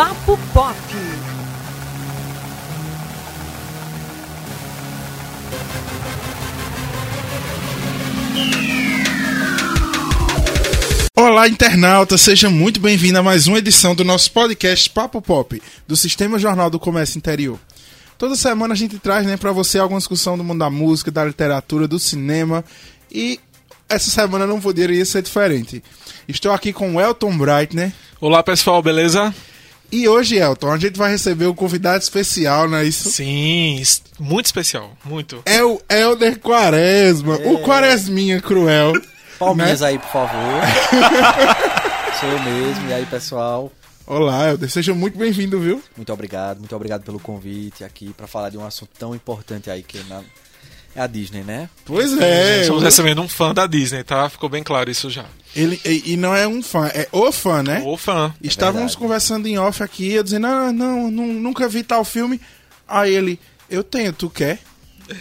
Papo Pop. Olá, internauta, seja muito bem-vindo a mais uma edição do nosso podcast Papo Pop, do Sistema Jornal do Comércio Interior. Toda semana a gente traz né, para você alguma discussão do mundo da música, da literatura, do cinema e essa semana não poderia ser diferente. Estou aqui com o Elton Brightner. Olá pessoal, beleza? E hoje, Elton, a gente vai receber um convidado especial, não é isso? Sim, muito especial, muito. É o Helder Quaresma, o Quaresminha Cruel. Palminhas aí, por favor. Sou eu mesmo. E aí, pessoal? Olá, Helder, seja muito bem-vindo, viu? Muito obrigado, muito obrigado pelo convite aqui para falar de um assunto tão importante aí que é, na... é a Disney, né? Pois é. Estamos recebendo um fã da Disney, tá? Ficou bem claro isso já. Ele, e, e não é um fã, é o fã, né? O fã. Estávamos verdade. conversando em off aqui, eu dizendo, ah, não, não, nunca vi tal filme. Aí ele, eu tenho, tu quer?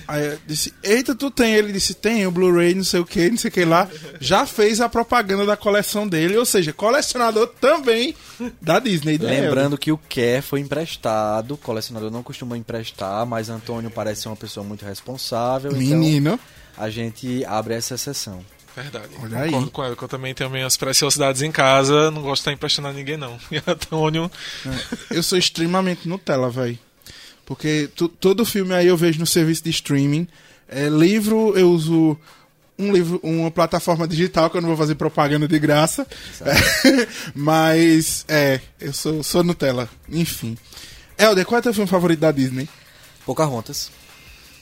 Aí eu disse, eita, tu tem? Ele disse, tem, o Blu-ray, não sei o que, não sei o que lá. Já fez a propaganda da coleção dele, ou seja, colecionador também da Disney. né, Lembrando que o Quer foi emprestado, o colecionador não costuma emprestar, mas Antônio parece ser uma pessoa muito responsável. Helder? Menino. Então a gente abre essa exceção. Verdade. Olha aí. Concordo com ela, que eu também tenho minhas preciosidades em casa, não gosto de estar emprestando a ninguém, não. E Antônio. Eu sou extremamente Nutella, velho. Porque todo filme aí eu vejo no serviço de streaming. É, livro, eu uso um livro, uma plataforma digital que eu não vou fazer propaganda de graça. Mas, é, eu sou, sou Nutella. Enfim. Helder, qual é o teu filme favorito da Disney? Pocahontas.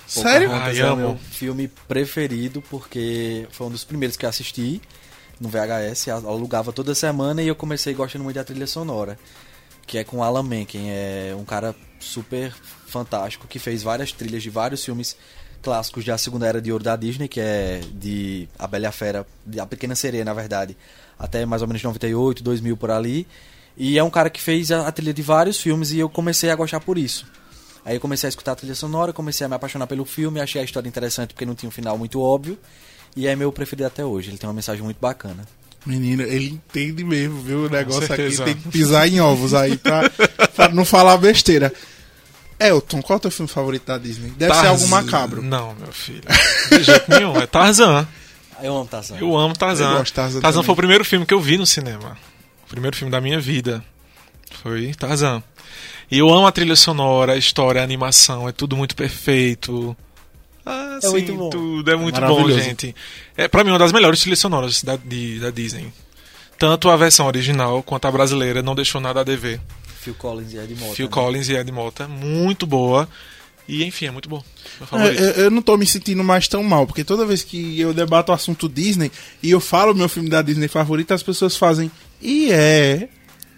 Sério? Pocahontas Ai, é o amo. meu filme preferido porque foi um dos primeiros que eu assisti no VHS, alugava toda semana e eu comecei gostando muito da trilha sonora, que é com Alan Menken, é um cara super fantástico que fez várias trilhas de vários filmes clássicos da segunda era de ouro da Disney, que é de A Bela e a Fera, de A Pequena Sereia, na verdade, até mais ou menos 98, 2000 por ali. E é um cara que fez a, a trilha de vários filmes e eu comecei a gostar por isso. Aí eu comecei a escutar a trilha sonora, comecei a me apaixonar pelo filme, achei a história interessante porque não tinha um final muito óbvio. E é meu preferido até hoje. Ele tem uma mensagem muito bacana. Menina, ele entende mesmo, viu? O negócio aqui tem que pisar em ovos aí pra, pra não falar besteira. Elton, qual é o teu filme favorito da Disney? Deve ser algo macabro. Não, meu filho. De jeito nenhum. É Tarzan. Eu amo Tarzan. Eu amo Tarzan. Eu gosto Tarzan Tarzan foi o primeiro filme que eu vi no cinema. O primeiro filme da minha vida. Foi Tarzan. E eu amo a trilha sonora, a história, a animação, é tudo muito perfeito. Ah, É sim, muito bom. tudo é muito bom, Maravilhoso. gente. É para mim uma das melhores trilhas sonoras da, de- da Disney. Tanto a versão original quanto a brasileira não deixou nada a dever. Phil Collins e Ed Mota. Phil né? Collins e Ed Mota, muito boa. E enfim, é muito bom. Meu É, eu, eu não tô me sentindo mais tão mal, porque toda vez que eu debato o assunto Disney e eu falo meu filme da Disney favorito, as pessoas fazem. E é.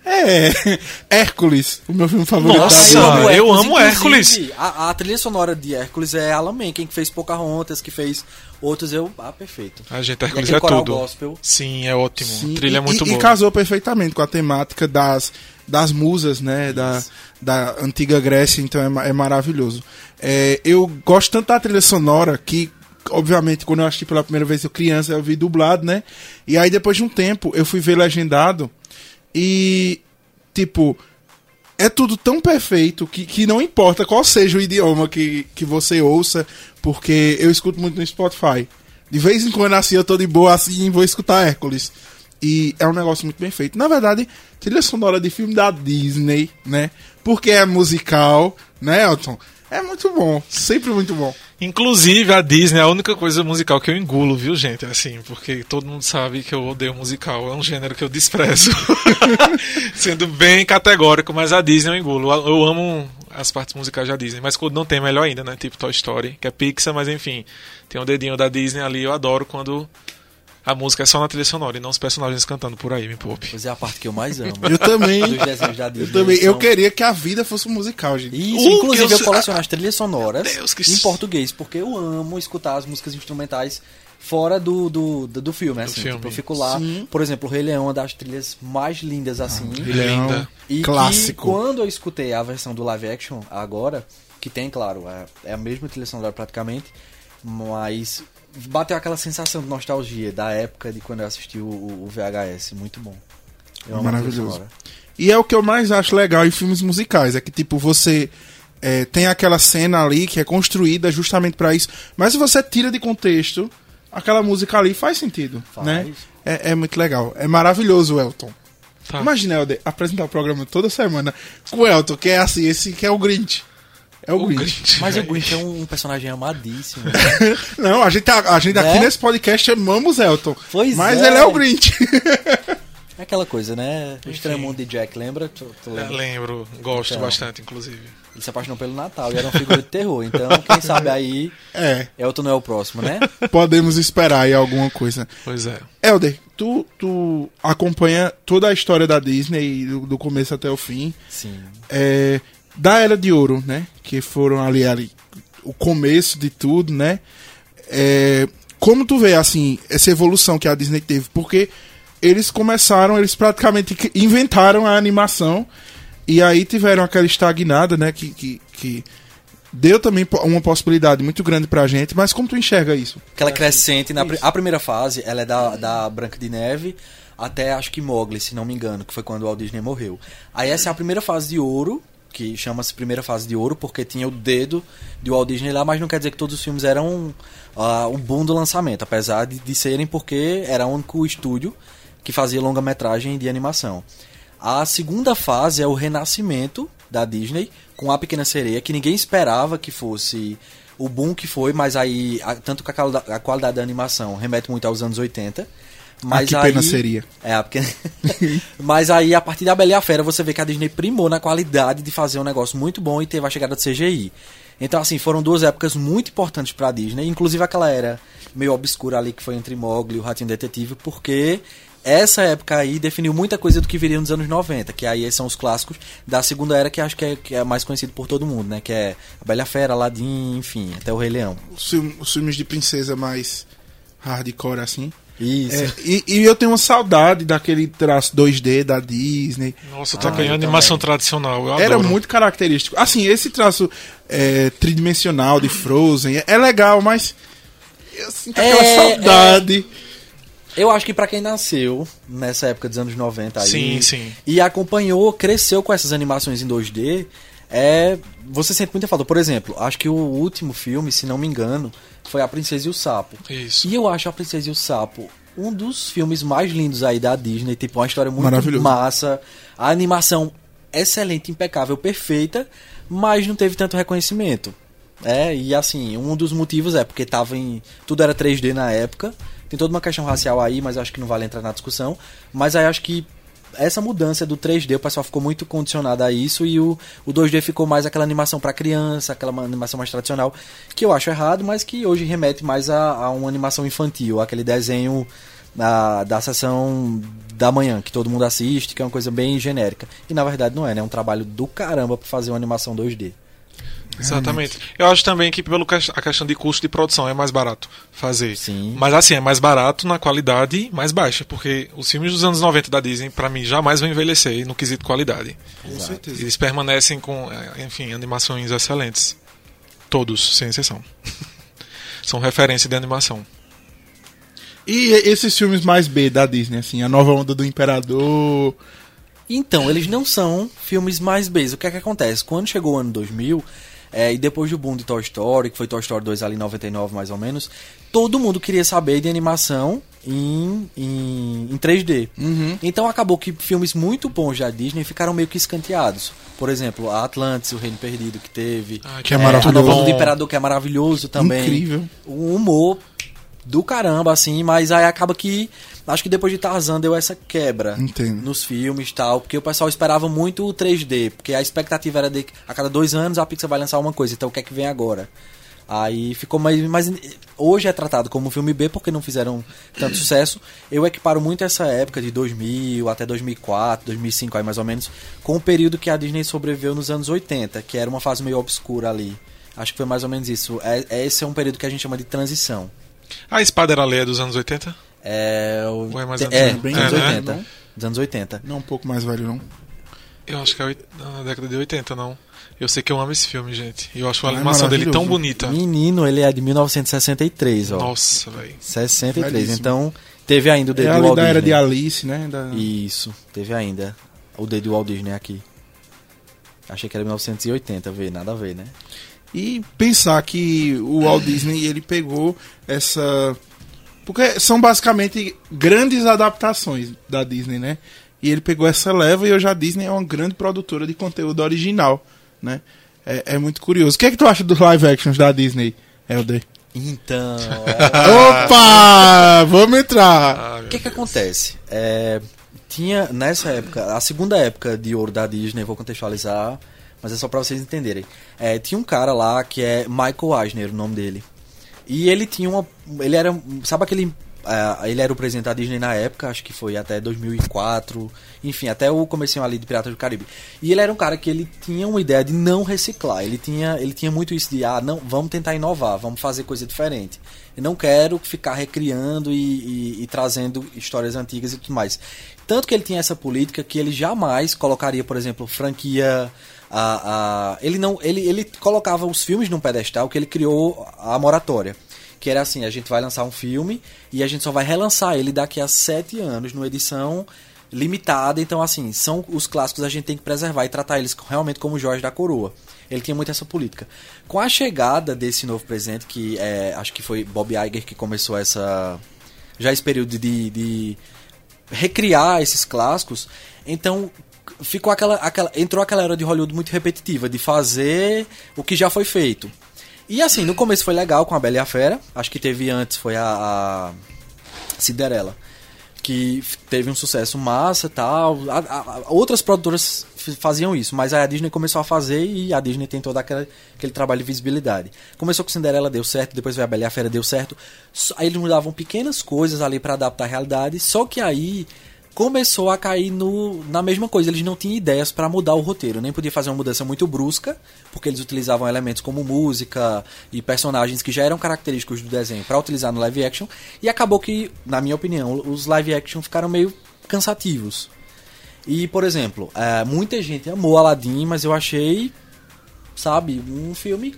É. Hércules, o meu filme favorito Nossa, da Disney. eu amo Hércules. A, a trilha sonora de Hércules é Alan Menken, que fez Pocahontas, que fez outros. Eu, ah, perfeito. A gente, Hércules é tudo. gospel. Sim, é ótimo. Sim, trilha é e- muito e, boa. E casou perfeitamente com a temática das, das musas, né? Da, da antiga Grécia, então é, é maravilhoso. É, eu gosto tanto da trilha sonora que, obviamente, quando eu assisti pela primeira vez eu criança, eu vi dublado, né? E aí depois de um tempo eu fui ver legendado e, tipo, é tudo tão perfeito que, que não importa qual seja o idioma que, que você ouça, porque eu escuto muito no Spotify. De vez em quando assim eu tô de boa assim vou escutar Hércules. E é um negócio muito bem feito. Na verdade, trilha sonora de filme da Disney, né? Porque é musical, né, Elton? É muito bom, sempre muito bom. Inclusive, a Disney é a única coisa musical que eu engulo, viu, gente? Assim, porque todo mundo sabe que eu odeio musical. É um gênero que eu desprezo. Sendo bem categórico, mas a Disney eu engulo. Eu amo as partes musicais da Disney, mas quando não tem, melhor ainda, né? Tipo Toy Story, que é Pixar, mas enfim, tem um dedinho da Disney ali. Eu adoro quando a música é só na trilha sonora e não os personagens cantando por aí, me poupe. Pois é a parte que eu mais amo. Eu também. Eu também. Eu queria que a vida fosse um musical, gente. Isso, Uh, inclusive eu- eu coleciono as trilhas sonoras Deus, que em português, porque eu amo escutar as músicas instrumentais fora do, do, do, do filme, assim. filme. Tipo, eu fico lá, Sim. por exemplo, o Rei Leão é uma das trilhas mais lindas, assim. Leão, Linda. E clássico. que quando eu escutei a versão do live action agora, que tem, claro, é, é a mesma trilha sonora praticamente, mas bateu aquela sensação de nostalgia da época de quando eu assisti o, o- VHS. Muito bom. Eu Maravilhoso. E é o que eu mais acho legal em filmes musicais, é que tipo você é, tem aquela cena ali que é construída justamente para isso, mas se você tira de contexto, aquela música ali faz sentido, Faz. né? É, é muito legal, é maravilhoso Elton. Tá. Imagina, Helder, apresentar o programa toda semana com o Elton, que é assim, esse que é o Grinch. É o, O Grinch. Grinch. Mas o Grinch é um, personagem amadíssimo. Não, a gente, a, gente aqui Né? nesse podcast amamos Elton. Pois mas é. ele é o Grinch. É aquela coisa, né? O Estranho Mundo de Jack, lembra? Tu, tu É, lembra? lembro, gosto Então. bastante, inclusive. Ele se apaixonou pelo Natal e era uma figura de terror. Então, quem sabe aí, é, Elton não é o próximo, né? podemos esperar aí alguma coisa. Pois é. Helder, tu, tu acompanha toda a história da Disney, do, do começo até o fim. Sim. é, da Era de Ouro, né? Que foram ali, ali o começo de tudo, né? É, como tu vê, assim, essa evolução que a Disney teve? Porque eles começaram, eles praticamente inventaram a animação e aí tiveram aquela estagnada, né? Que, que, que deu também uma possibilidade muito grande pra gente, mas como tu enxerga isso? Aquela crescente, na, a primeira fase, ela é da, da Branca de Neve até acho que Mowgli, se não me engano, que foi quando o Walt Disney morreu. Aí essa é a primeira fase de ouro, que chama-se primeira fase de ouro, porque tinha o dedo de Walt Disney lá, mas não quer dizer que todos os filmes eram ah, o boom do lançamento, apesar de, de serem porque era o único estúdio que fazia longa-metragem de animação. A segunda fase é o renascimento da Disney com a Pequena Sereia, que ninguém esperava que fosse o boom que foi, mas aí, a- tanto que a, a qualidade da animação remete muito aos anos 80. Mas Ah, que aí, pena seria. É, pequena... mas aí, a partir da Bela e a Fera, você vê que a Disney primou na qualidade de fazer um negócio muito bom e teve a chegada do CGI. Então, assim, foram duas épocas muito importantes pra Disney, inclusive aquela era meio obscura ali que foi entre Mogli e o Ratinho Detetive, porque essa época aí definiu muita coisa do que viria nos anos 90, que aí são os clássicos da segunda era que acho que é, que é mais conhecido por todo mundo, né? Que é a Bela a Fera, Aladdin, enfim, até o Rei Leão. Os filmes de princesa mais hardcore, assim. Isso. É, e, e eu tenho uma saudade daquele traço 2D da Disney. Nossa, tá Ah, ganhando animação também. tradicional. Eu Era adoro. muito característico. Assim, esse traço é, tridimensional de Frozen é, é legal, mas eu sinto aquela É, saudade. Eu acho que pra quem nasceu nessa época dos anos 90 aí Sim, sim. e acompanhou, cresceu com essas animações em 2D, é, você sente muita falta. Por exemplo, acho que o último filme, se não me engano, foi A Princesa e o Sapo. Isso. E eu acho A Princesa e o Sapo um dos filmes mais lindos aí da Disney, tipo uma história muito massa, a animação excelente, impecável, perfeita, mas não teve tanto reconhecimento. É, e assim, um dos motivos é porque tava em. Tudo era 3D na época. Tem toda uma questão racial aí, mas eu acho que não vale entrar na discussão. Mas aí acho que essa mudança do 3D, o pessoal ficou muito condicionado a isso e o, o 2D ficou mais aquela animação para criança, aquela ma- animação mais tradicional, que eu acho errado, mas que hoje remete mais a, a uma animação infantil, aquele desenho da, da sessão da manhã, que todo mundo assiste, que é uma coisa bem genérica. E na verdade não é, né? É um trabalho do caramba pra fazer uma animação 2D. Exatamente. Eu acho também que pelo ques- a questão de custo de produção é mais barato fazer. Sim. Mas assim, é mais barato na qualidade mais baixa, porque os filmes dos anos 90 da Disney, pra mim, jamais vão envelhecer no quesito qualidade. Com certeza. Eles permanecem com, eh, enfim, animações excelentes. Todos, sem exceção. São referência de animação. E esses filmes mais B da Disney, assim, a nova onda do Imperador. Então, eles não são filmes mais Bs. O que é que acontece? Quando chegou o ano 2000, é, e depois do boom de Toy Story, que foi Toy Story 2 ali em 99 mais ou menos, todo mundo queria saber de animação em, em, em 3D. Então acabou que filmes muito bons da Disney ficaram meio que escanteados. Por exemplo, a Atlantis, o Reino Perdido que teve. Ah, Que é a maravilhoso. Nova Onda do Imperador, que é maravilhoso também. Incrível. O humor do caramba, assim, mas aí acaba que. Acho que depois de Tarzan deu essa quebra Entendo. nos filmes e tal, porque o pessoal esperava muito o 3D, porque a expectativa era de que a cada dois anos a Pixar vai lançar uma coisa, então o que é que vem agora? Aí ficou mais. Mas hoje é tratado como um filme B porque não fizeram tanto sucesso. Eu equiparo muito essa época de 2000 até 2004, 2005 aí mais ou menos, com o período que a Disney sobreviveu nos anos 80, que era uma fase meio obscura ali. Acho que foi mais ou menos isso. É, é- esse é um período que a gente chama de transição. A espada era lei dos anos 80? É, o, Ou é mais é, dos É, anos né? 80. Dos anos 80. Não um pouco mais velho, não. Eu acho que é na década de 80, não. Eu sei que eu amo esse filme, gente. E eu acho a Ah, é animação dele tão bonita. Menino, ele é de 1963, ó. Nossa, velho. 63. Belíssimo. Então, teve ainda o É dedo ali Walt da era de. Alice, né? Da... Isso, teve ainda. o D de Walt Disney aqui. Achei que era 1980, vê, nada a ver, né? E pensar que o Walt Disney ele pegou essa. Porque são basicamente grandes adaptações da Disney, né? E ele pegou essa leva e hoje a Disney é uma grande produtora de conteúdo original, né? É, é muito curioso. O que é que tu acha dos live actions da Disney, Helder? Então, Opa! Vamos entrar! Ah, o que que acontece? É, tinha nessa época, a segunda época de ouro da Disney, vou contextualizar, mas é só pra vocês entenderem. É, tinha um cara lá que é Michael Eisner, o nome dele. E ele tinha uma. Ele era. Sabe aquele. é, ele era o presidente da Disney na época, acho que foi até 2004, enfim, até o comecinho ali de Piratas do Caribe. E ele era um cara que ele tinha uma ideia de não reciclar. Ele tinha, ele tinha muito isso de, ah, não, vamos tentar inovar, vamos fazer coisa diferente. Eu não quero ficar recriando e, e- e trazendo histórias antigas e tudo mais. Tanto que ele tinha essa política que ele jamais colocaria, por exemplo, franquia. Ele não ele, ele colocava os filmes num pedestal que ele criou a moratória. Que era assim, a gente vai lançar um filme e a gente só vai relançar ele daqui a sete anos, numa edição limitada. Então, assim, são os clássicos a gente tem que preservar e tratar eles realmente como Jorge da Coroa. Ele tinha muito essa política. Com a chegada desse novo presidente, que é, acho que foi Bob Iger que começou essa já esse período de, de recriar esses clássicos, então ficou aquela, aquela entrou aquela era de Hollywood muito repetitiva de fazer o que já foi feito. E assim, no começo foi legal com a Bela e a Fera, acho que teve antes foi a, a Cinderela, que teve um sucesso massa e tal. A- a- outras produtoras faziam isso, mas aí a Disney começou a fazer e a Disney tentou dar aquela, aquele trabalho de visibilidade. Começou com Cinderela, deu certo, depois veio a Bela e a Fera, deu certo. Aí eles mudavam pequenas coisas ali para adaptar a realidade, só que aí começou a cair no, na mesma coisa. Eles não tinham ideias para mudar o roteiro, nem podia fazer uma mudança muito brusca, porque eles utilizavam elementos como música e personagens que já eram característicos do desenho para utilizar no live action. E acabou que, na minha opinião, os live action ficaram meio cansativos. E, por exemplo, eh, muita gente amou Aladdin, mas eu achei, sabe, um filme.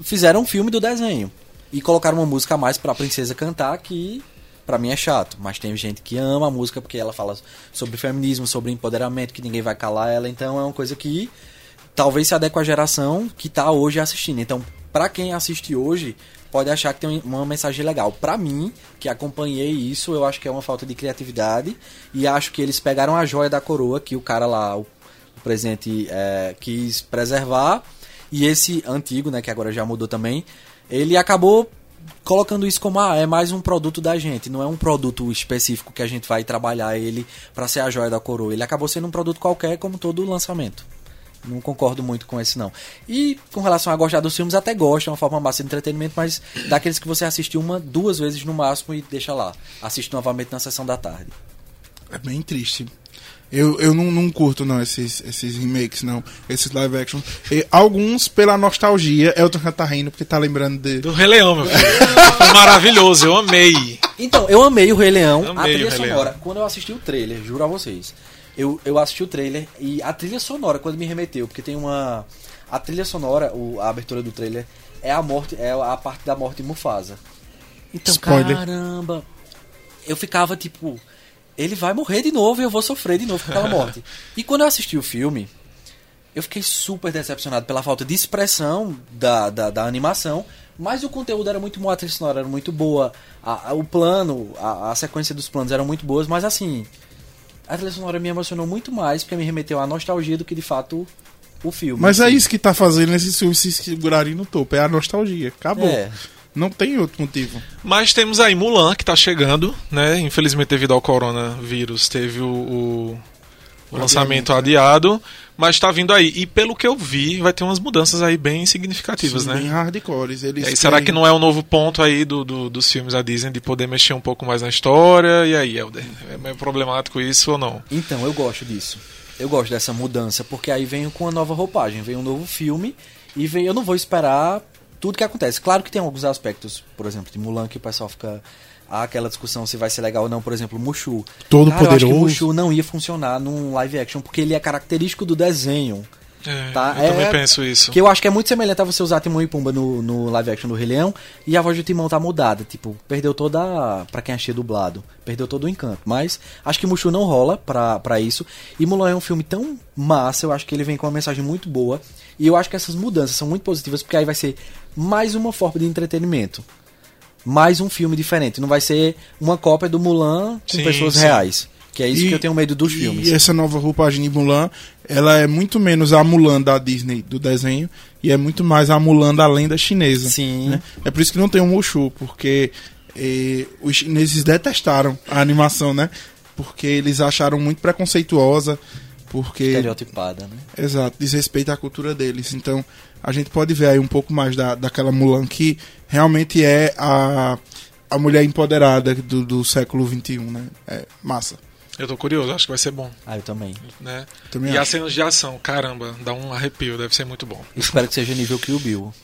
Fizeram um filme do desenho. E colocaram uma música a mais pra princesa cantar que pra mim é chato. Mas tem gente que ama a música porque ela fala sobre feminismo, sobre empoderamento, que ninguém vai calar ela. Então é uma coisa que talvez se adeque à geração que tá hoje assistindo. Então, pra quem assiste hoje, pode achar que tem uma mensagem legal. Pra mim, que acompanhei isso, eu acho que é uma falta de criatividade. E acho que eles pegaram a joia da coroa que o cara lá, o, o presidente, é, quis preservar. E esse antigo, né, que agora já mudou também, ele acabou colocando isso como ah, é mais um produto da gente, não é um produto específico que a gente vai trabalhar ele pra ser a joia da coroa. Ele acabou sendo um produto qualquer, como todo lançamento. Não concordo muito com esse não. E com relação a gostar dos filmes, até gosto, é uma forma massa de entretenimento, mas daqueles que você assiste uma, duas vezes no máximo e deixa lá. Assiste novamente na sessão da tarde. É bem triste. Eu, eu não, não curto, não, esses, esses remakes, não. Esses live action. E alguns pela nostalgia. Elton já tá rindo porque tá lembrando de. Do Rei Leão, meu filho. Foi maravilhoso, eu amei. Então, eu amei o Rei Leão, Amei a trilha sonora. Leão. Quando eu assisti o trailer, juro a vocês. Eu, eu assisti o trailer e a trilha sonora, quando me remeteu, porque tem uma. A trilha sonora, o, a abertura do trailer, é a morte, é a parte da morte de Mufasa. Então, Spoiler. caramba. Eu ficava tipo. Ele vai morrer de novo e eu vou sofrer de novo com aquela morte. E quando eu assisti o filme, eu fiquei super decepcionado pela falta de expressão da, da, da animação, mas o conteúdo era muito bom, a trilha sonora era muito boa, a, a- o plano, a, a sequência dos planos eram muito boas, mas assim, a trilha sonora me emocionou muito mais porque me remeteu à nostalgia do que de fato o filme. Mas é Assim, isso que tá fazendo esses filmes se segurarem no topo. É a nostalgia. Acabou. É. Não tem outro motivo. Mas temos aí Mulan, que tá chegando, né? Infelizmente, devido ao coronavírus, teve o, o- o lançamento né? adiado. Mas tá vindo aí. E pelo que eu vi, vai ter umas mudanças aí bem significativas, Sim, né? Bem hardcores. Eles E aí, será que não é um novo ponto aí do, do- dos filmes da Disney de poder mexer um pouco mais na história? E aí, Helder? É meio problemático isso ou não? Então, eu gosto disso. Eu gosto dessa mudança, porque aí vem com uma nova roupagem, vem um novo filme e vem, eu não vou esperar tudo que acontece. Claro que tem alguns aspectos, por exemplo, de Mulan que o pessoal fica há aquela discussão se vai ser legal ou não, por exemplo, Mushu. Todo Cara, eu acho que poderoso. Mushu não ia funcionar num live action porque ele é característico do desenho. É, Tá, eu é- também penso isso. Que eu acho que é muito semelhante a você usar Timão e Pumba no, no live action do Rei Leão e a voz do Timão tá mudada. Tipo, perdeu toda. a- Pra quem achei dublado, perdeu todo o encanto. Mas acho que Mushu não rola pra, pra isso. E Mulan é um filme tão massa, eu acho que ele vem com uma mensagem muito boa. E eu acho que essas mudanças são muito positivas, porque aí vai ser mais uma forma de entretenimento. Mais um filme diferente. Não vai ser uma cópia do Mulan com Sim, pessoas sim. reais. Que é isso E- que eu tenho medo dos e filmes. essa nova roupagem de Mulan, ela é muito menos a Mulan da Disney do desenho e é muito mais a Mulan da lenda chinesa. Sim. né? É por isso que não tem o Mushu, porque eh, os chineses detestaram a animação, né? Porque eles acharam muito preconceituosa, porque Estereotipada, né? Exato, diz respeito à cultura deles. Então, a gente pode ver aí um pouco mais da, daquela Mulan que realmente é a, a mulher empoderada do, do século XXI, né? É massa. Eu tô curioso, acho que vai ser bom. Ah, eu também. Né? Também E as acho. cenas de ação, caramba, dá um arrepio, deve ser muito bom. Espero que seja nível Kill Bill.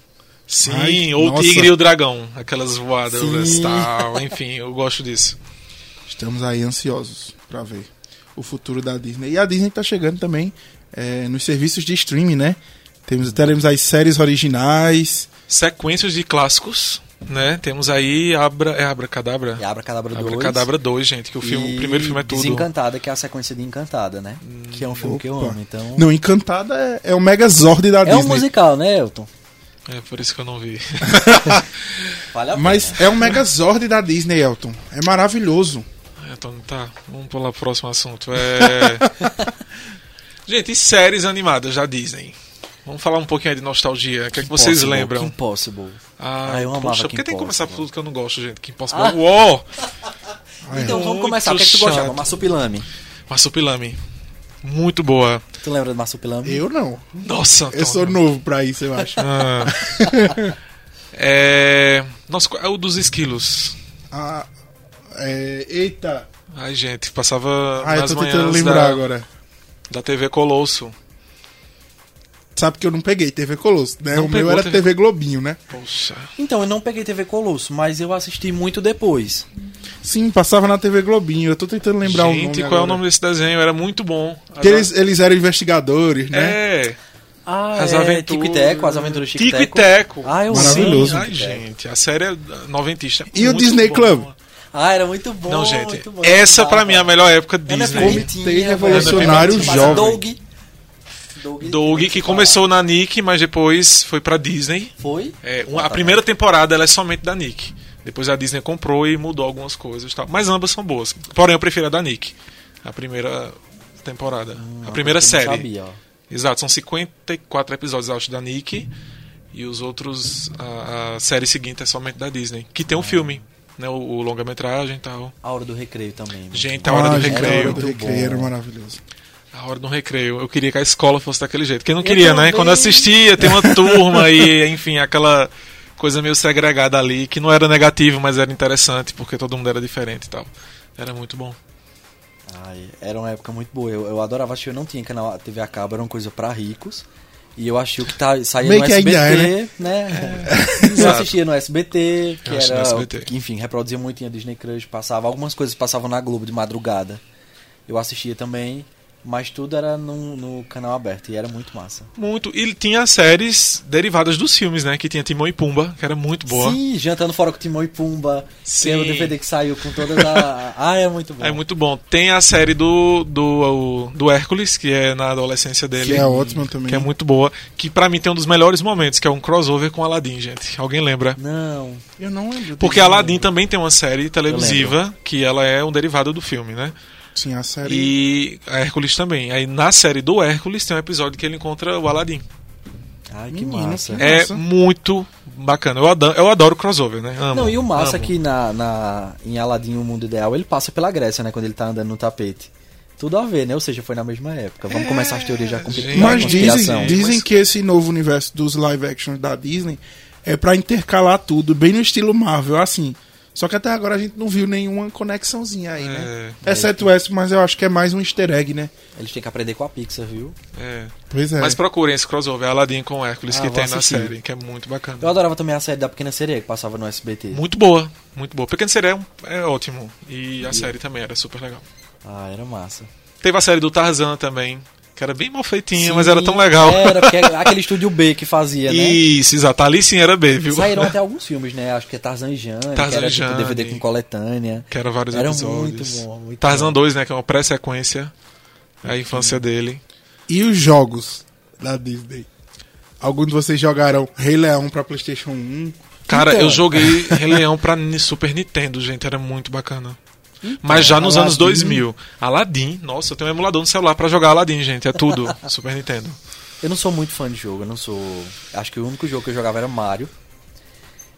Sim, Ai, ou o nossa. tigre e o dragão, aquelas voadas Sim. e tal, enfim, eu gosto disso. Estamos aí ansiosos pra ver o futuro da Disney. E a Disney tá chegando também é, nos serviços de streaming, né? Temos, teremos as séries originais. Sequências de clássicos, né? Temos aí Abra, é Abracadabra? E Abracadabra 2. Abracadabra 2, gente, que o filme, e o primeiro filme é tudo. Desencantada, que é a sequência de Encantada, né? que é um filme que eu Opa. amo, então... Não, Encantada é, é o Megazord da é um Disney. musical, né, Elton? É por isso que eu não vi. Vale a pena. Mas é um Megazord da Disney, Elton. É maravilhoso. Então tá, vamos pular pro próximo assunto. É... gente, e séries animadas da Disney? Vamos falar um pouquinho aí de nostalgia. O que é que vocês Impossible, lembram? Kim Possible. Ah, Ah, eu amava poxa, Kim porque tem que começar por tudo que eu não gosto, gente. Kim Possible. Ah. Uou! É. Então, vamos começar. O que é que tu gostava? chato. Marsupilame. Marsupilame. Muito boa. Tu lembra de Marsupilame? Eu não. Nossa, Eu sou Antônio. novo pra isso, eu acho. Ah. é... Nossa, qual é o dos esquilos. Ah, é, eita. Ai, gente, passava Ah, eu tô tentando lembrar da, agora. da TV Colosso. Sabe que eu não peguei TV Colosso, né? Não o meu era TV TV Globinho, né? Poxa. Então, eu não peguei TV Colosso, mas eu assisti muito depois. Sim, passava na TV Globinho. Eu tô tentando lembrar o nome. gente, qual é agora. o nome desse desenho? Era muito bom. Que eles, eles eram investigadores, né? É, Ah, As é aventuras- Tico e Teco, as aventuras Tico, Tico e Teco. Ah, eu Maravilhoso. Ai, gente, a série é noventista. E o Disney bom. Club? Ah, era muito bom. Não, gente, muito bom. essa pra mim é a melhor época Ana Disney. Comitê. Revolucionário Ana Jovem. Doug. Doug. Que começou na Nick, mas depois foi pra Disney. Foi? É, uma- a Exatamente. primeira temporada ela é somente da Nick. Depois a Disney comprou e mudou algumas coisas e tal. Mas ambas são boas. Porém, eu prefiro a da Nick. A primeira temporada. a primeira série. Sabia, ó. Exato, são 54 episódios, acho, da Nick. E os outros, a, a série seguinte é somente da Disney. Que tem um filme, né? O, o longa-metragem e tal. A hora do recreio também. Gente, a hora do Ah, gente, recreio. A hora do recreio era maravilhoso. A hora do recreio. Eu queria que a escola fosse daquele jeito. Quem não Eu queria, né? Quando assistia, tem uma turma e, enfim, aquela coisa meio segregada ali, que não era negativo, mas era interessante, porque todo mundo era diferente e tal. Era muito bom. Ai, era uma época muito boa. Eu, eu adorava assistir. Eu não tinha canal TV a cabo, era uma coisa pra ricos. E eu achei o que tá, saía Meio no que SBT, ainda é, né? Eu Exato. assistia no SBT, que Eu era. SBT. Que, enfim, reproduzia muito em Disney Crush, passava. Algumas coisas passavam na Globo de madrugada. Eu assistia também, mas tudo era no, no canal aberto e era muito massa. Muito. E tinha séries derivadas dos filmes, né? Que tinha Timão e Pumba, que era muito boa. Sim, jantando fora com Timão e Pumba. Sim. Tem o DVD que saiu com todas a. ah, é muito bom. É muito bom. Tem a série do, do, do Hércules, que é na adolescência dele. Que é ótimo também. que é muito boa. Que pra mim tem um dos melhores momentos, que é um crossover com Aladdin, gente. Alguém lembra? Não. Eu não lembro. Porque Aladdin também tem uma série televisiva que ela é um derivado do filme, né? Sim, a série. E a Hércules também. Aí na série do Hércules tem um episódio que ele encontra o Aladdin. Ai, que Menino, massa. que- É Nossa. muito bacana. Eu adoro, eu adoro crossover, né? Amo, Não, e o massa é amo. que na, na, em Aladdin, o mundo ideal, ele passa pela Grécia, né? Quando ele tá andando no tapete. Tudo a ver, né? Ou seja, foi na mesma época. Vamos começar as teorias já com gente. Mas dizem, dizem Mas- que esse novo universo dos live actions da Disney é pra intercalar tudo, bem no estilo Marvel, assim. Só que até agora a gente não viu nenhuma conexãozinha aí, né? É, Exceto essa, mas eu acho que é mais um easter egg, né? Eles têm que aprender com a Pixar, viu? é. Pois é. Mas procurem esse crossover, Aladdin com Hércules, Ah, que tem na assistir. série, que é muito bacana. Eu adorava também a série da Pequena Sereia, que passava no SBT. Muito boa, muito boa. Pequeno Sereia é é ótimo. E a série também era super legal. Ah, era massa. Teve a série do Tarzan também, Que era bem mal feitinha, mas era tão legal. Era, porque era aquele estúdio B que fazia, né? Isso, exato. Ali sim era B, viu? Saíram até alguns filmes, né? Acho que é Tarzan e Jane, que Tarzan era e tipo Jane. DVD com coletânea. Que era vários Era episódios. muito bom, muito Tarzan bom. 2, né? Que é uma pré-sequência. A infância dele. E os jogos da Disney? Alguns de vocês jogaram Rei Leão pra PlayStation 1? Cara, Então. eu joguei Rei Leão pra Super Nintendo, gente. Era muito bacana. Mas já nos anos Aladdin. 2000. Aladdin. Nossa, eu tenho um emulador no celular pra jogar Aladdin, gente. É tudo. Super Nintendo. Eu não sou muito fã de jogo, eu não sou. Acho que o único jogo que eu jogava era Mario.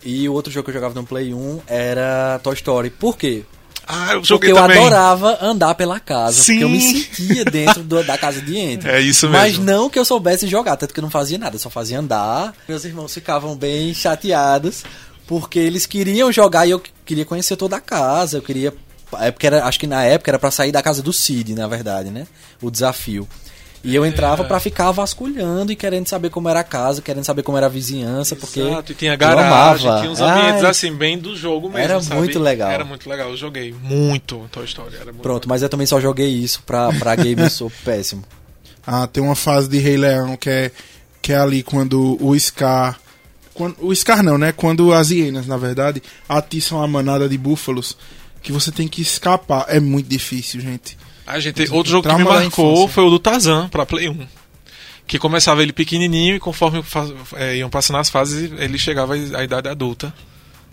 E o outro jogo que eu jogava no Play 1 era Toy Story. Por quê? Ah, eu Porque joguei eu também. adorava andar pela casa. Sim. Porque eu me sentia dentro do- da casa de Andy. É isso Mas mesmo. não que eu soubesse jogar, tanto que eu não fazia nada, eu só fazia andar. Meus irmãos ficavam bem chateados, porque eles queriam jogar e eu queria conhecer toda a casa, eu queria. É porque era, acho que na época era pra sair da casa do Cid, na verdade, né? O desafio. E eu entrava É. pra ficar vasculhando e querendo saber como era a casa, querendo saber como era a vizinhança, porque. Exato, e tinha eu garagem, amava. tinha uns ambientes Ai, assim, bem do jogo mesmo. Era sabe? muito legal. Era muito legal, eu joguei muito Toy Story. Era muito Pronto, mas eu também só joguei isso pra, pra game, eu sou péssimo. Ah, tem uma fase de Rei Leão que é, que é ali quando o Scar. Quando, o Scar não, né? Quando as hienas, na verdade, atiçam a manada de búfalos. Que você tem que escapar. É muito difícil, gente. Ah, gente, outro jogo que me marcou foi o do Tarzan pra Play 1. Que começava ele pequenininho e conforme é, iam passando as fases, ele chegava à idade adulta.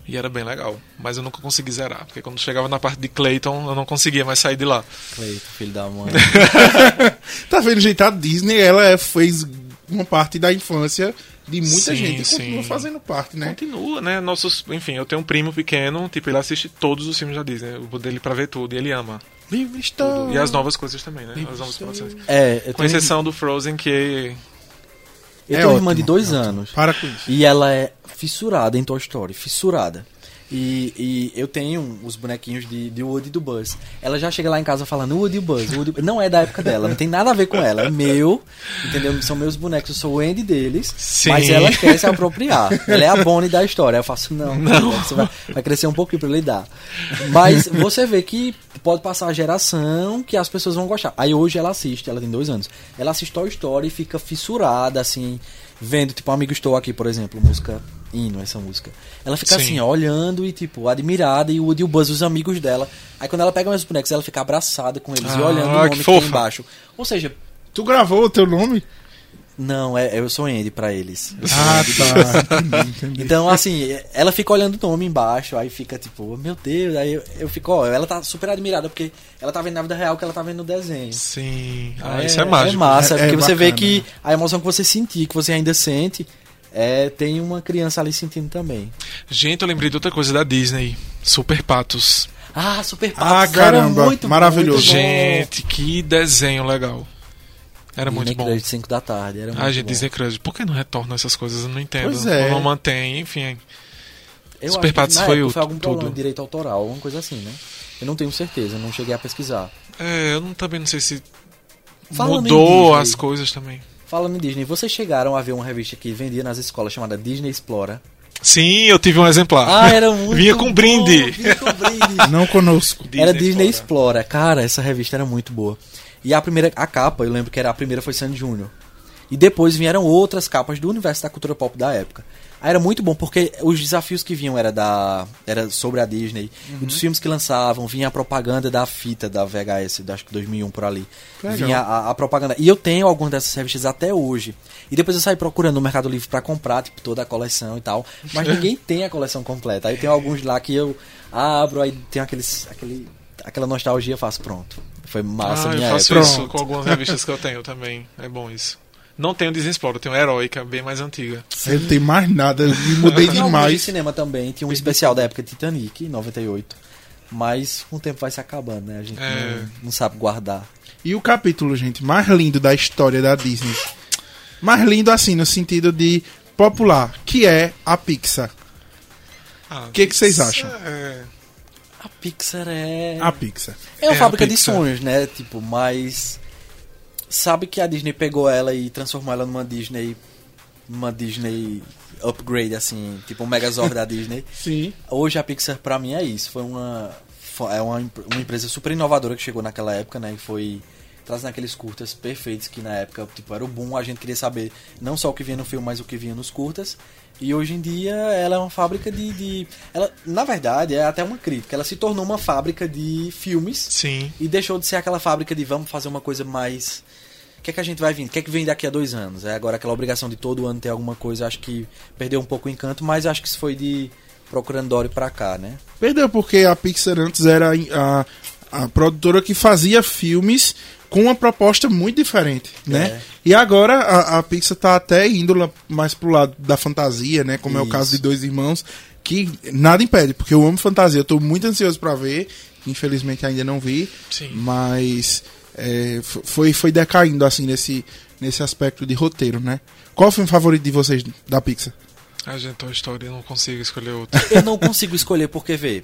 E era bem legal. Mas eu nunca consegui zerar. Porque quando chegava na parte de Clayton, eu não conseguia mais sair de lá. Cleito, filho da mãe. Tá vendo, gente? A Disney, ela é- fez uma parte da infância de muita Sim, gente. E sim. continua fazendo parte, né? Continua, né? Nossos, enfim, eu tenho um primo pequeno, tipo, ele assiste todos os filmes da Disney. Eu vou dele pra ver tudo. E ele ama. Tudo. Star! E as novas coisas também, né? As novas produções. É, eu Com exceção do Frozen, que eu É tenho uma irmã de dois é ótimo. anos. Para com isso. E ela é fissurada em Toy Story, fissurada. E, e eu tenho os bonequinhos de, de Woody e do Buzz. Ela já chega lá em casa falando Woody e o Buzz. Woody... Não é da época dela, não tem nada a ver com ela. É meu, entendeu? São meus bonecos, eu sou o Andy deles. Sim. Mas ela quer se apropriar. Ela é a Bonnie da história. Eu faço, não, não. Você vai, vai crescer um pouquinho pra lidar. Mas você vê que pode passar a geração que as pessoas vão gostar. Aí hoje ela assiste, ela tem dois anos. Ela assiste Toy Story e fica fissurada, assim, vendo, tipo, Amigo Estou Aqui, por exemplo, música hino, essa música. Ela fica Sim. assim, ó, olhando e, tipo, admirada, e o Woody e o Buzz, os amigos dela. Aí quando ela pega meus bonecos, ela fica abraçada com eles e Ah, olhando o que nome que tem fofa. embaixo. Ou seja, Tu gravou o teu nome? não, é, eu sou Andy pra eles. Eu sou Ah, Andy. tá. Entendi, entendi. Então, assim, ela fica olhando o nome embaixo, aí fica tipo, meu Deus, aí eu, eu fico, ó, ela tá super admirada, porque ela tá vendo na vida real que ela tá vendo no desenho. sim. Ah, Aí isso é mágico. É massa, É- é porque você vê que a emoção que você sentir, que você ainda sente, é, tem uma criança ali sentindo também. Gente, eu lembrei de outra coisa da Disney. Super Patos. Ah, Super Ah, Patos, era caramba, muito maravilhoso. muito. Gente, que desenho legal. Era muito Disney bom. Crush, 5 da tarde, era muito Ah, gente, bom. Disney Crush. Por que não retornam essas coisas? Eu não entendo. Pois é. Ou Não mantém, enfim. Eu Super Patos foi o- foi algum problema tudo. de direito autoral, alguma coisa assim, né? Eu não tenho certeza, não cheguei a pesquisar. É, eu não, também não sei se Falando mudou as coisas também. Falando em Disney, vocês chegaram a ver uma revista que vendia nas escolas chamada Disney Explora? Sim, eu tive um exemplar. Ah, era muito Vinha com bom, brinde. Vinha com brinde. Não conosco. era Disney Explora. Cara, essa revista era muito boa. E a primeira, a capa, eu lembro que era a primeira foi Sandy Júnior. E depois vieram outras capas do universo da cultura pop da época. Aí era muito bom porque os desafios que vinham era da era sobre a Disney. E dos filmes que lançavam, vinha a propaganda da fita da VHS, da, acho que 2001 por ali. Legal. Vinha a, a propaganda. E eu tenho algumas dessas revistas até hoje. E depois eu saí procurando no Mercado Livre pra comprar, tipo, toda a coleção e tal. Mas ninguém tem a coleção completa. Aí tem alguns lá que eu abro, aí tem aqueles, aquele, aquela nostalgia, faço pronto. Foi massa ah, a eu minha faço época. isso Pronto. com algumas revistas que eu tenho também. É bom isso. Não tenho Disney Explorer, eu tenho Heroica, bem mais antiga. Eu não tenho mais nada, eu me mudei de demais. cinema também, tinha um especial da época Titanic, em 98. Mas com o tempo vai se acabando, né? A gente É. não, não sabe guardar. E o capítulo, gente, mais lindo da história da Disney. Mais lindo assim, no sentido de popular, que é a Pixar. O que que vocês acham? É... A Pixar é. A Pixar. É uma É, a fábrica de sonhos, né? Tipo, mas. Sabe que a Disney pegou ela e transformou ela numa Disney. Numa Disney upgrade, assim, tipo um Megazord da Disney. Sim. Hoje a Pixar pra mim é isso. Foi uma. É uma, uma empresa super inovadora que chegou naquela época, né? E foi. trazendo aqueles curtas perfeitos que na época, tipo, era o boom, a gente queria saber não só o que vinha no filme, mas o que vinha nos curtas. E hoje em dia ela é uma fábrica de, de ela, na verdade, é até uma crítica, ela se tornou uma fábrica de filmes Sim. e deixou de ser aquela fábrica de vamos fazer uma coisa mais o que é que a gente vai vir? O que é que vem daqui a dois anos? É agora aquela obrigação de todo ano ter alguma coisa, acho que perdeu um pouco o encanto, mas acho que isso foi de Procurando Dory pra cá, né? Perdeu porque a Pixar antes era a, a produtora que fazia filmes com uma proposta muito diferente, né? É. E agora a, a Pixar tá até indo lá mais pro lado da fantasia, né? Como é o Isso. caso de Dois Irmãos, que nada impede, porque eu amo fantasia, eu tô muito ansioso pra ver, infelizmente ainda não vi, Sim. mas é, foi, foi decaindo assim nesse, nesse aspecto de roteiro, né? Qual o filme favorito de vocês da Pixar? A gente, Toy Story, eu não consigo escolher outro. Eu não consigo escolher porque, vê,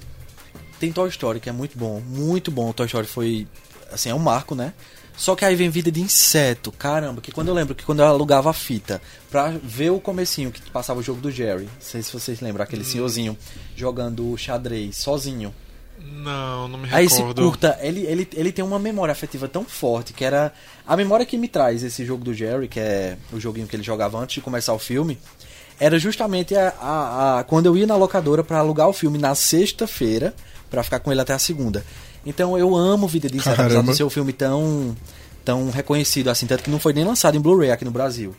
tem Toy Story que é muito bom, muito bom. O Toy Story foi, assim, é um marco, né? Só que aí vem Vida de Inseto, caramba, que quando eu lembro que quando eu alugava a fita pra ver o comecinho que passava o jogo do Jerry, não sei se vocês lembram, aquele senhorzinho jogando xadrez sozinho. Não, não me Aí esse recordo. curta, ele, ele, ele tem uma memória afetiva tão forte que era a memória que me traz esse jogo do Jerry, que é o joguinho que ele jogava antes de começar o filme, era justamente a, a, a- quando eu ia na locadora pra alugar o filme na sexta-feira pra ficar com ele até a segunda. Então eu amo Vida de Inseto, apesar ser um filme tão tão reconhecido assim, tanto que não foi nem lançado em Blu-ray aqui no Brasil.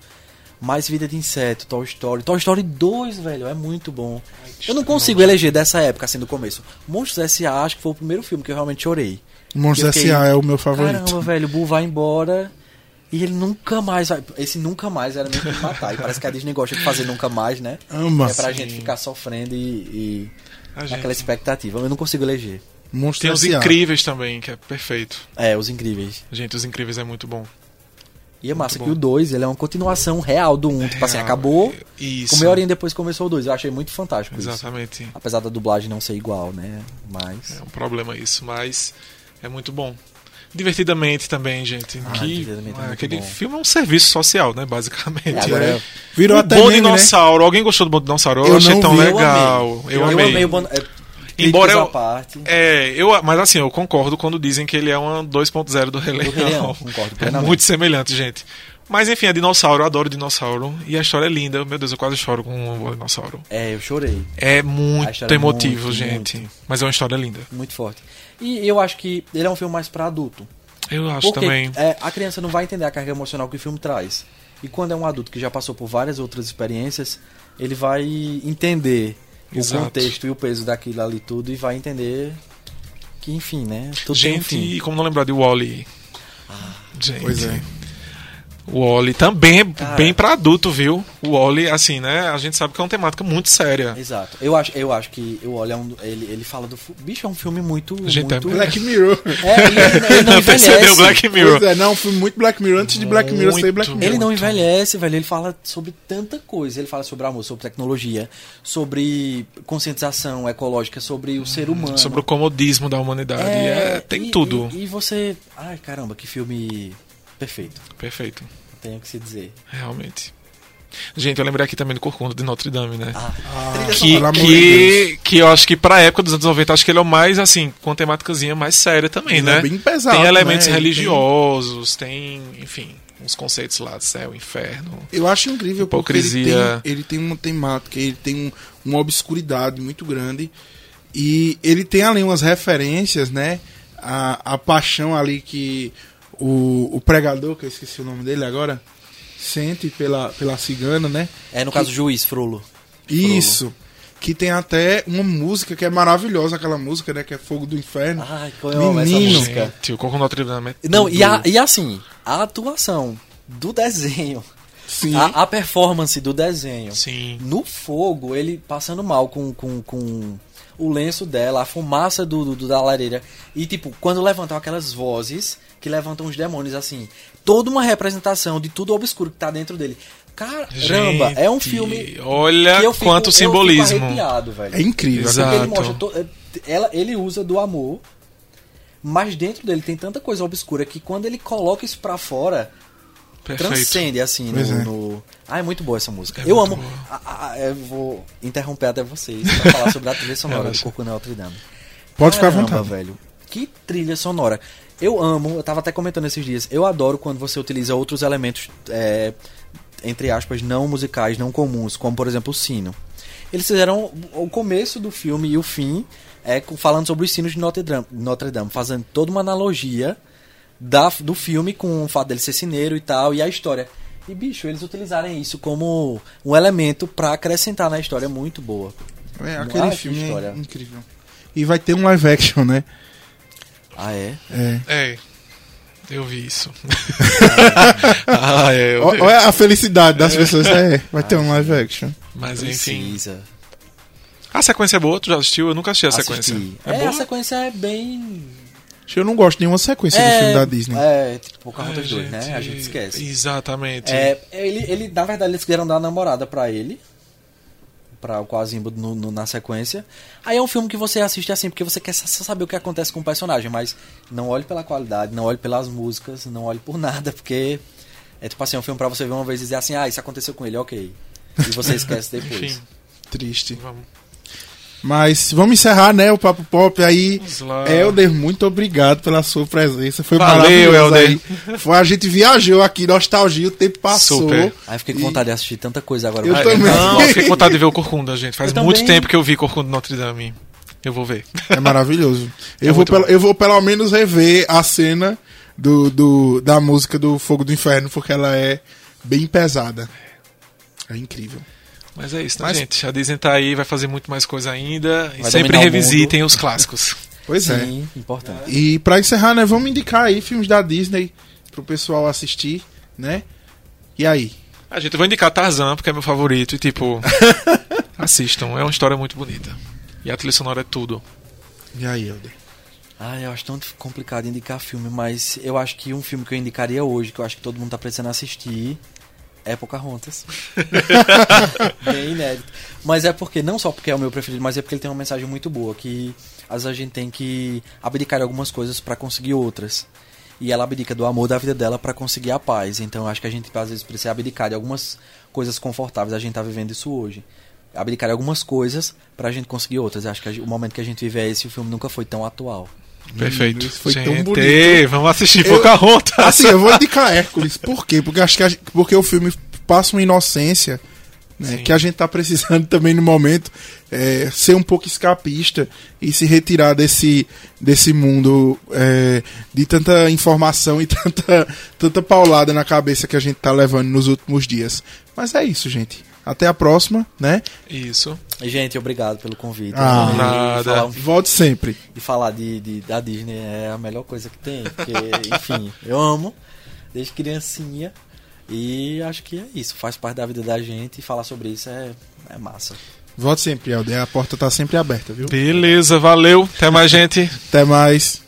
Mas Vida de Inseto, Toy Story, Toy Story 2, velho, é muito bom. Eu não consigo eleger dessa época, assim, do começo. Monstros S.A. acho que foi o primeiro filme que eu realmente chorei. Monstros fiquei, S.A. é o meu favorito. Caramba, velho, o Boo vai embora e ele nunca mais vai. Esse nunca mais era mesmo de matar. E parece que a Disney gosta de fazer nunca mais, né? Ama. É pra Sim. gente ficar sofrendo e, e gente- aquela expectativa. Eu não consigo eleger. Monstros Tem os incríveis também, que é perfeito. É, Os Incríveis. Gente, os incríveis é muito bom. E é massa Muito que o bom. 2, ele é uma continuação real do 1. Um. Tipo assim, acabou, Isso. com meia horinha depois começou o 2. Eu achei muito fantástico isso. Exatamente. Apesar da dublagem não ser igual, né? Mas... É um problema isso, mas é muito bom. Divertidamente também, gente. Ah, que Divertidamente é é, aquele bom. filme é um serviço social, né? Basicamente. É, agora É. Virou o até Bom meme, né? Dinossauro. Alguém gostou do Bom Dinossauro? Eu, Eu achei não tão vi, eu legal. Eu, Eu amei. amei o... Bon... Embora eu- parte. É, eu, mas assim, eu concordo quando dizem que ele é uma 2.0 do Rei Do Rei Leão. Leão, concordo É muito semelhante, gente. Mas enfim, é dinossauro, eu adoro dinossauro. E a história é linda. Meu Deus, eu quase choro com o dinossauro. É, eu chorei. É muito é emotivo, muito, gente. Mas é uma história linda. Muito forte. E eu acho que ele é um filme mais pra adulto. Eu acho Porque também. é, a criança não vai entender a carga emocional que o filme traz. E quando é um adulto que já passou por várias outras experiências, ele vai entender Exato. o contexto e o peso daquilo ali tudo e vai entender que, enfim, né? Tudo um Gente, fim. e como não lembrar de Wally? Gente. Pois é. O Wally também é Cara. bem pra adulto, viu? O Wally, assim, né? A gente sabe que é uma temática muito séria. Exato. Eu acho, eu acho que eu olho é um, ele, ele fala do bicho é um filme muito Gente, é muito Black Mirror. É, ele, ele não Percebeu envelhece. Black Mirror? Pois é, não, foi muito Black Mirror antes de Black Mirror ser Muito. Black Mirror. Ele não envelhece, velho. Ele fala sobre tanta coisa. Ele fala sobre amor, sobre tecnologia, sobre conscientização ecológica, sobre o ser humano. Sobre o comodismo da humanidade. É, tem e- tudo. E, e você. Ai, caramba, que filme perfeito. Perfeito. Tenho que se dizer. Realmente. Gente, eu lembrei aqui também do Corcunda de Notre Dame, né? Ah, Ah, que, de que, que eu acho que pra época dos anos 90, acho que ele é o mais, assim, com uma temáticazinha mais séria também, Ele né? é bem pesado, tem elementos né? Religiosos, tem... enfim, uns conceitos lá céu, inferno. Eu acho incrível porque ele Hipocrisia. tem, ele tem uma temática, ele tem um- uma obscuridade muito grande e ele tem ali umas referências, né? A, a paixão ali que o, o pregador, que eu esqueci o nome dele agora, sente pela, pela cigana, né? é no caso Juiz Frollo. Isso. Que tem até uma música que é maravilhosa, aquela música, né? Que é Fogo do Inferno. Ai, como eu amo essa Menino. música. Gente, o de Notre Dame é Não, e, a- e assim, a atuação do desenho. A, a performance do desenho. Sim. No fogo, ele passando mal com, com, com o lenço dela, a fumaça do, do- da lareira. E, tipo, quando levantam aquelas vozes que levantam os demônios, assim. Toda uma representação de tudo obscuro que tá dentro dele. Caramba, é um Gente, filme. Olha fico- quanto simbolismo. Fico arrepiado, velho. É incrível. Exato. Ele mostra. to- é, ela, ele usa do amor, mas dentro dele tem tanta coisa obscura que quando ele coloca isso pra fora, Perfeito. transcende assim no, é. no- Ah, é muito boa essa música. É eu amo. boa. Ah, ah, eu vou interromper até vocês pra falar sobre a trilha sonora do. Corcunda Notre Dame. Pode ficar à Caramba, vontade. velho. Que que trilha sonora. Eu amo, eu tava até comentando esses dias, eu adoro quando você utiliza outros elementos, é, entre aspas, não musicais, não comuns, como por exemplo o sino. Eles fizeram o começo do filme e o fim é, falando sobre os sinos de Notre Dame, Notre Dame fazendo toda uma analogia da, do filme com o fato dele ser cineiro e tal, e a história. E, bicho, eles utilizarem isso como um elemento para acrescentar na história muito boa. É, aquele filme é incrível. E vai ter um live action, né? Ah, é? É. É. Eu vi isso. ah, é, eu vi. Olha a felicidade das pessoas. É, vai ter um live action. Mas enfim. Precisa. A sequência é boa, tu já assistiu? Eu nunca assisti a Assisti. sequência. É, É, boa? a sequência é bem. Eu não gosto de nenhuma sequência do filme da Disney. É, tipo, Pocahontas Ai, 2, né? A gente esquece. Exatamente. É, ele, ele, na verdade, eles quiseram dar a namorada pra ele. Pra o Quasimbo no, no- na sequência. Aí é um filme que você assiste assim, porque você quer só saber o que acontece com o personagem, mas não olhe pela qualidade, não olhe pelas músicas, não olhe por nada, porque é tipo assim, um filme pra você ver uma vez e dizer assim, ah, isso aconteceu com ele, ok. E você esquece depois. Enfim, Triste. vamos. Mas vamos encerrar, né, o Papo Pop aí. Helder, muito obrigado pela sua presença. Foi Valeu, maravilhoso Helder. Foi, a gente viajou aqui, nostalgia, o tempo passou. Super. Aí fiquei com E- vontade de assistir tanta coisa agora. Eu também. Não, eu fiquei com vontade de ver o Corcunda, gente. Faz Eu muito também. tempo que eu vi Corcunda Notre Dame. Eu vou ver. É maravilhoso. É Eu, vou muito pelo, eu vou pelo menos rever a cena do, do, da música do Fogo do Inferno, porque ela é bem pesada. É incrível. Mas é isso, né, Mas- gente? A Disney tá aí, vai fazer muito mais coisa ainda. E Vai sempre dominar o revisitem os clássicos. Pois é. Sim, importante. E pra encerrar, né, vamos indicar aí filmes da Disney pro pessoal assistir, né? E aí? A gente, eu vou indicar Tarzan, porque é meu favorito. E, tipo, assistam. É uma história muito bonita. E a trilha sonora é tudo. E aí, Helder? Ah, eu acho tão complicado indicar filme, mas eu acho que um filme que eu indicaria hoje, que eu acho que todo mundo tá precisando assistir, é Pocahontas. Bem inédito. Mas é porque, não só porque é o meu preferido, mas é porque ele tem uma mensagem muito boa, que às vezes a gente tem que abdicar de algumas coisas pra conseguir outras. E ela abdica do amor da vida dela pra conseguir a paz. Então eu acho que a gente às vezes precisa abdicar de algumas coisas confortáveis. A gente tá vivendo isso hoje. Abdicar de algumas coisas pra gente conseguir outras. Eu acho que a o momento que a gente vive é esse e o filme nunca foi tão atual. Perfeito. isso foi tão gente, bonito. vamos assistir Eu- Pocahontas. Assim, eu vou indicar Hércules. Por quê? Porque acho que gente- porque o filme passa uma inocência né, que a gente tá precisando também no momento é, ser um pouco escapista e se retirar desse, desse mundo é, de tanta informação e tanta, tanta paulada na cabeça que a gente tá levando nos últimos dias. Mas é isso, gente. Até a próxima, né? Isso. E, gente, obrigado pelo convite. Ah, e nada. Falar, Volte sempre. e falar de, de- da Disney é a melhor coisa que tem. Porque, enfim, eu amo desde criancinha. E acho que é isso. Faz parte da vida da gente e falar sobre isso é, é massa. Volte sempre, Helder. A porta tá sempre aberta, viu? Beleza, valeu. Até mais, gente. Até mais.